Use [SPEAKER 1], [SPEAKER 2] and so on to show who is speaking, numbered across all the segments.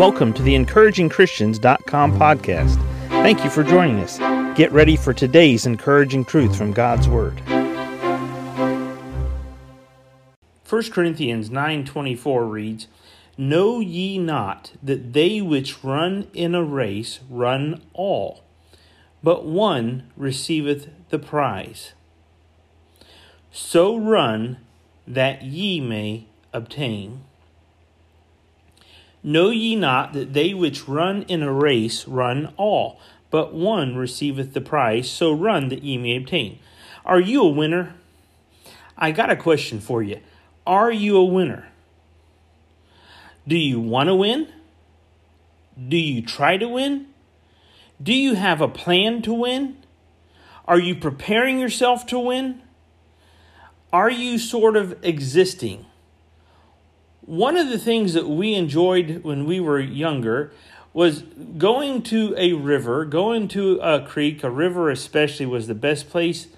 [SPEAKER 1] Welcome to the encouragingchristians.com podcast. Thank you for joining us. Get ready for today's encouraging truth from God's Word. 1 Corinthians 9:24 reads, "Know ye not that they which run in a race run all, but one receiveth the prize? So run that ye may obtain." Know ye not that they which run in a race run all, but one receiveth the prize? So run that ye may obtain. Are you a winner? I got a question for you. Are you a winner? Do you want to win? Do you try to win? Do you have a plan to win? Are you preparing yourself to win? Are you sort of existing? One of the things that we enjoyed when we were younger was going to a river, going to a creek, a river especially was the best place,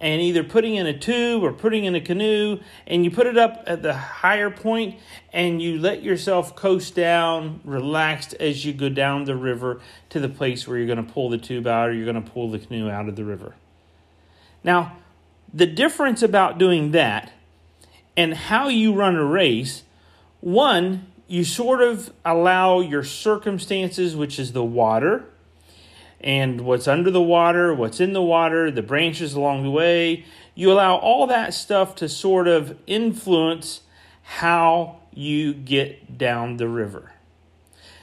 [SPEAKER 1] and either putting in a tube or putting in a canoe, and you put it up at the higher point and you let yourself coast down, relaxed as you go down the river to the place where you're going to pull the tube out or you're going to pull the canoe out of the river. Now, the difference about doing that and how you run a race one, you sort of allow your circumstances, which is the water, and what's under the water, what's in the water, the branches along the way, you allow all that stuff to sort of influence how you get down the river.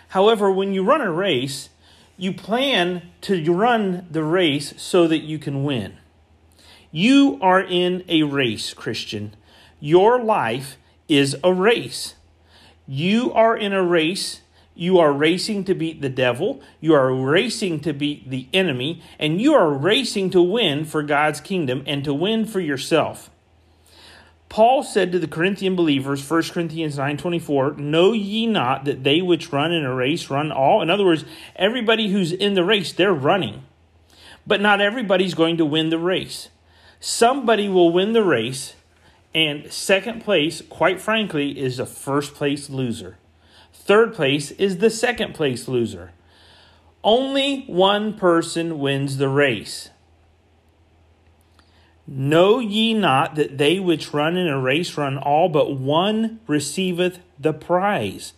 [SPEAKER 1] However, when you run a race, you plan to run the race so that you can win. You are in a race, Christian. Your life is a race. You are in a race. You are racing to beat the devil. You are racing to beat the enemy. And you are racing to win for God's kingdom and to win for yourself. Paul said to the Corinthian believers, 1 Corinthians 9:24, "Know ye not that they which run in a race run all?" In other words, everybody who's in the race, they're running. But not everybody's going to win the race. Somebody will win the race and second place, quite frankly, is the first place loser. Third place is the second place loser. Only one person wins the race. Know ye not that they which run in a race run all, but one receiveth the prize?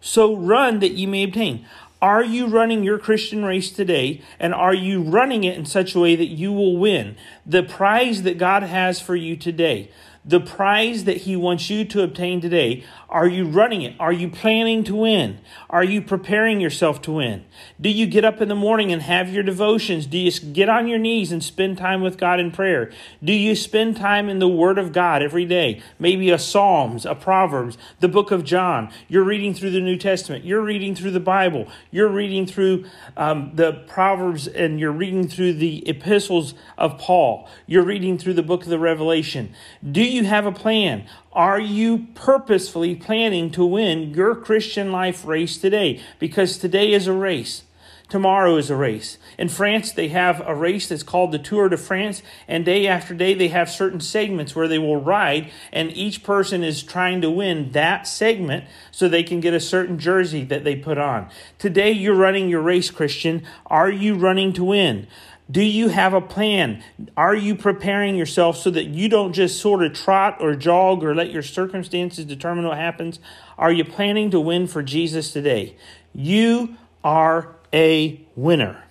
[SPEAKER 1] So run that ye may obtain. Are you running your Christian race today? And are you running it in such a way that you will win? The prize that God has for you today the prize that He wants you to obtain today, are you running it? Are you planning to win? Are you preparing yourself to win? Do you get up in the morning and have your devotions? Do you get on your knees and spend time with God in prayer? Do you spend time in the Word of God every day? Maybe a Psalms, a Proverbs, the book of John. You're reading through the New Testament. You're reading through the Bible. You're reading through um, the Proverbs and you're reading through the epistles of Paul. You're reading through the book of the Revelation. Do you you have a plan? Are you purposefully planning to win your Christian life race today? Because today is a race. Tomorrow is a race. In France, they have a race that's called the Tour de France, and day after day, they have certain segments where they will ride, and each person is trying to win that segment so they can get a certain jersey that they put on. Today, you're running your race, Christian. Are you running to win? Do you have a plan? Are you preparing yourself so that you don't just sort of trot or jog or let your circumstances determine what happens? Are you planning to win for Jesus today? You are a winner.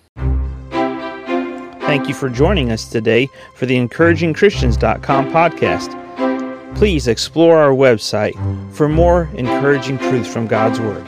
[SPEAKER 1] Thank you for joining us today for the encouragingchristians.com podcast. Please explore our website for more encouraging truths from God's Word.